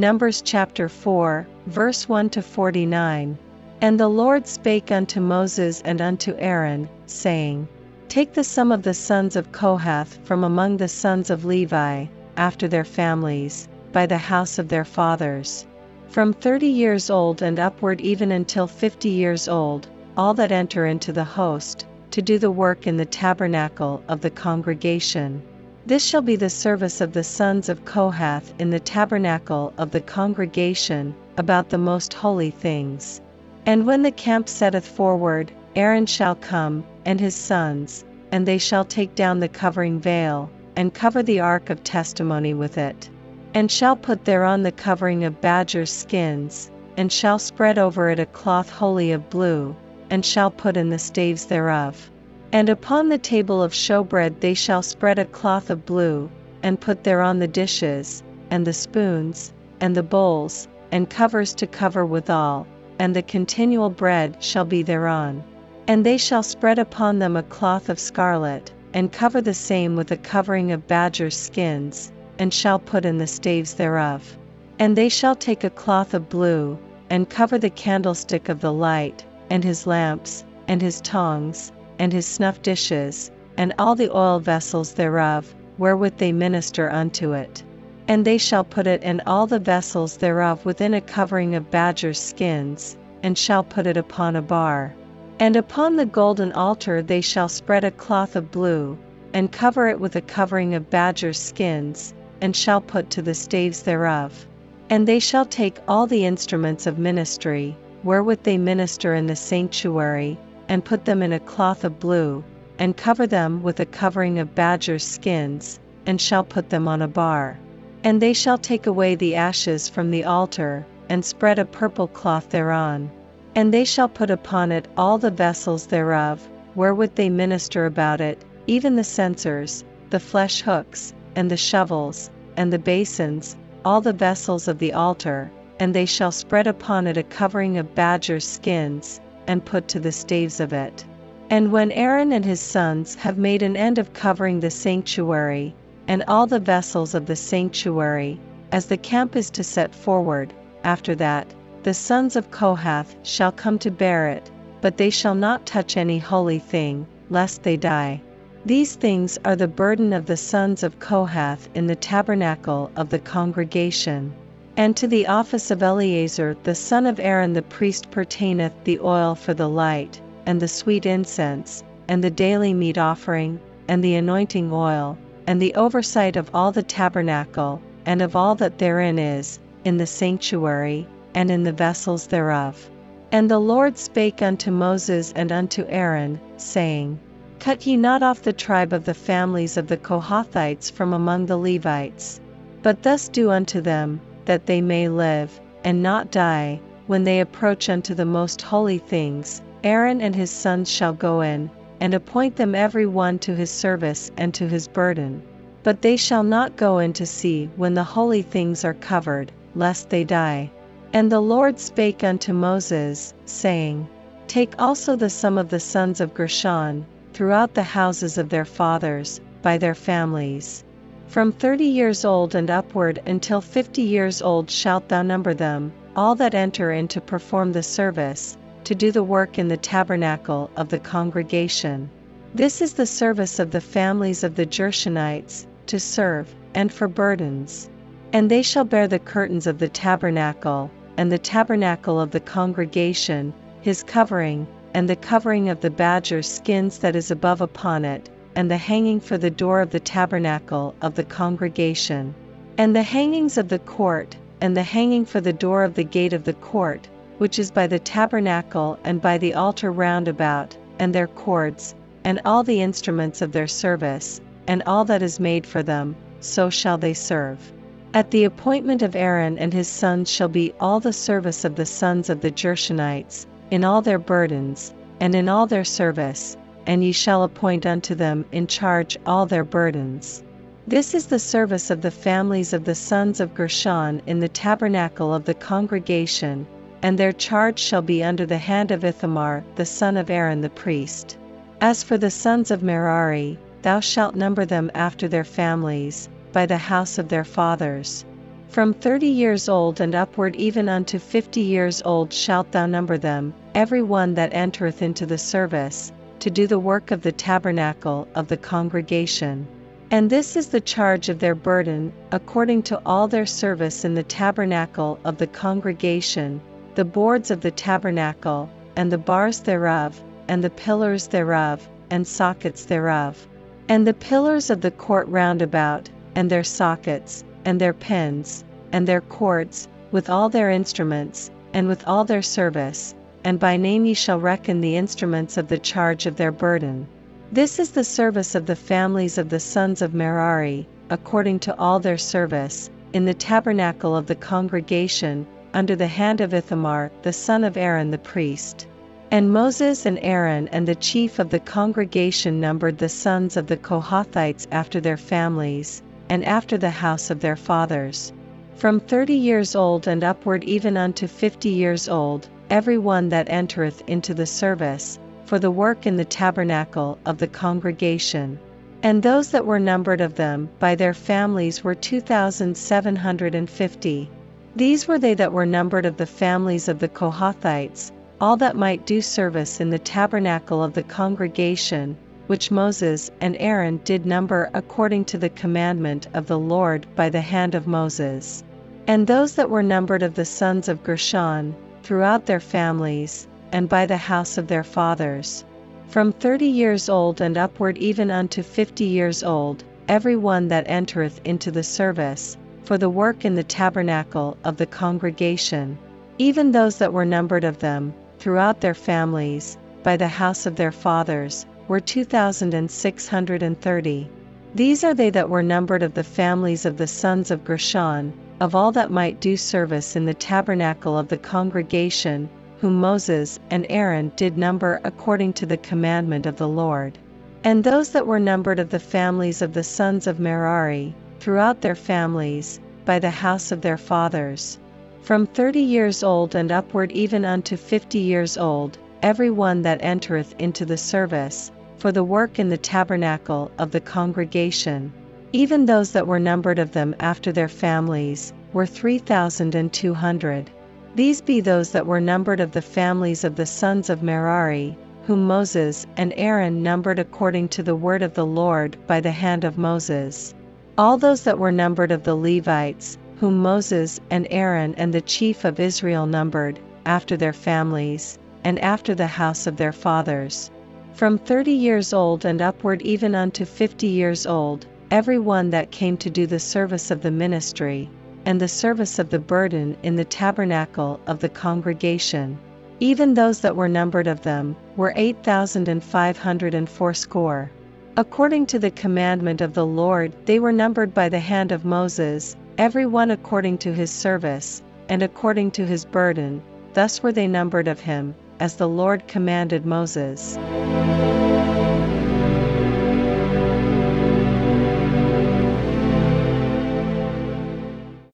Numbers chapter 4, verse 1 to 49. And the Lord spake unto Moses and unto Aaron, saying, Take the sum of the sons of Kohath from among the sons of Levi, after their families, by the house of their fathers. From thirty years old and upward even until fifty years old, all that enter into the host, to do the work in the tabernacle of the congregation. This shall be the service of the sons of Kohath in the tabernacle of the congregation, about the most holy things. And when the camp setteth forward, Aaron shall come, and his sons, and they shall take down the covering veil, and cover the ark of testimony with it. And shall put thereon the covering of badgers' skins, and shall spread over it a cloth wholly of blue, and shall put in the staves thereof. And upon the table of showbread they shall spread a cloth of blue, and put thereon the dishes, and the spoons, and the bowls, and covers to cover withal, and the continual bread shall be thereon. And they shall spread upon them a cloth of scarlet, and cover the same with a covering of badgers' skins, and shall put in the staves thereof. And they shall take a cloth of blue, and cover the candlestick of the light, and his lamps, and his tongs, and his snuff dishes, and all the oil vessels thereof, wherewith they minister unto it and they shall put it and all the vessels thereof within a covering of badgers' skins, and shall put it upon a bar. And upon the golden altar they shall spread a cloth of blue, and cover it with a covering of badgers' skins, and shall put to the staves thereof. And they shall take all the instruments of ministry, wherewith they minister in the sanctuary, and put them in a cloth of blue, and cover them with a covering of badgers' skins, and shall put them on a bar. And they shall take away the ashes from the altar, and spread a purple cloth thereon. And they shall put upon it all the vessels thereof, wherewith they minister about it, even the censers, the flesh hooks, and the shovels, and the basins, all the vessels of the altar, and they shall spread upon it a covering of badgers' skins, and put to the staves of it. And when Aaron and his sons have made an end of covering the sanctuary, and all the vessels of the sanctuary, as the camp is to set forward, after that, the sons of Kohath shall come to bear it, but they shall not touch any holy thing, lest they die. These things are the burden of the sons of Kohath in the tabernacle of the congregation. And to the office of Eleazar the son of Aaron the priest pertaineth the oil for the light, and the sweet incense, and the daily meat offering, and the anointing oil, and the oversight of all the tabernacle, and of all that therein is, in the sanctuary, and in the vessels thereof. And the Lord spake unto Moses and unto Aaron, saying, Cut ye not off the tribe of the families of the Kohathites from among the Levites, but thus do unto them, that they may live, and not die, when they approach unto the most holy things, Aaron and his sons shall go in, and appoint them every one to his service and to his burden. But they shall not go in to see when the holy things are covered, lest they die. And the Lord spake unto Moses, saying, Take also the sum of the sons of Gershon, throughout the houses of their fathers, by their families. From thirty years old and upward until fifty years old shalt thou number them, all that enter in to perform the service, to do the work in the tabernacle of the congregation. This is the service of the families of the Gershonites, to serve, and for burdens. And they shall bear the curtains of the tabernacle, and the tabernacle of the congregation, his covering, and the covering of the badger's skins that is above upon it, and the hanging for the door of the tabernacle of the congregation, and the hangings of the court, and the hanging for the door of the gate of the court, which is by the tabernacle and by the altar round about, and their cords, and all the instruments of their service, and all that is made for them, so shall they serve. At the appointment of Aaron and his sons shall be all the service of the sons of the Gershonites, in all their burdens, and in all their service, and ye shall appoint unto them in charge all their burdens. This is the service of the families of the sons of Gershon in the tabernacle of the congregation, and their charge shall be under the hand of Ithamar the son of Aaron the priest. As for the sons of Merari, thou shalt number them after their families, by the house of their fathers. From thirty years old and upward even unto fifty years old shalt thou number them, every one that entereth into the service, to do the work of the tabernacle of the congregation. And this is the charge of their burden, according to all their service in the tabernacle of the congregation, the boards of the tabernacle, and the bars thereof, and the pillars thereof, and sockets thereof. And the pillars of the court round about, and their sockets, and their pins, and their cords, with all their instruments, and with all their service, and by name ye shall reckon the instruments of the charge of their burden. This is the service of the families of the sons of Merari, according to all their service, in the tabernacle of the congregation, under the hand of Ithamar the son of Aaron the priest. And Moses and Aaron and the chief of the congregation numbered the sons of the Kohathites after their families, and after the house of their fathers. From thirty years old and upward even unto fifty years old, every one that entereth into the service, for the work in the tabernacle of the congregation. And those that were numbered of them by their families were two thousand seven hundred and fifty. These were they that were numbered of the families of the Kohathites, all that might do service in the tabernacle of the congregation, which Moses and Aaron did number according to the commandment of the Lord by the hand of Moses. And those that were numbered of the sons of Gershon, throughout their families, and by the house of their fathers. From thirty years old and upward even unto fifty years old, every one that entereth into the service, for the work in the tabernacle of the congregation. Even those that were numbered of them, throughout their families, by the house of their fathers, were 2,630. These are they that were numbered of the families of the sons of Gershon, of all that might do service in the tabernacle of the congregation, whom Moses and Aaron did number according to the commandment of the Lord. And those that were numbered of the families of the sons of Merari, throughout their families, by the house of their fathers. From thirty years old and upward even unto fifty years old, every one that entereth into the service, for the work in the tabernacle of the congregation. Even those that were numbered of them after their families, were three thousand and two hundred. These be those that were numbered of the families of the sons of Merari, whom Moses and Aaron numbered according to the word of the Lord by the hand of Moses. All those that were numbered of the Levites, whom Moses and Aaron and the chief of Israel numbered, after their families, and after the house of their fathers. From thirty years old and upward even unto fifty years old, every one that came to do the service of the ministry, and the service of the burden in the tabernacle of the congregation. Even those that were numbered of them, were eight thousand and five hundred and fourscore. According to the commandment of the Lord they were numbered by the hand of Moses, every one according to his service, and according to his burden, thus were they numbered of him, as the Lord commanded Moses.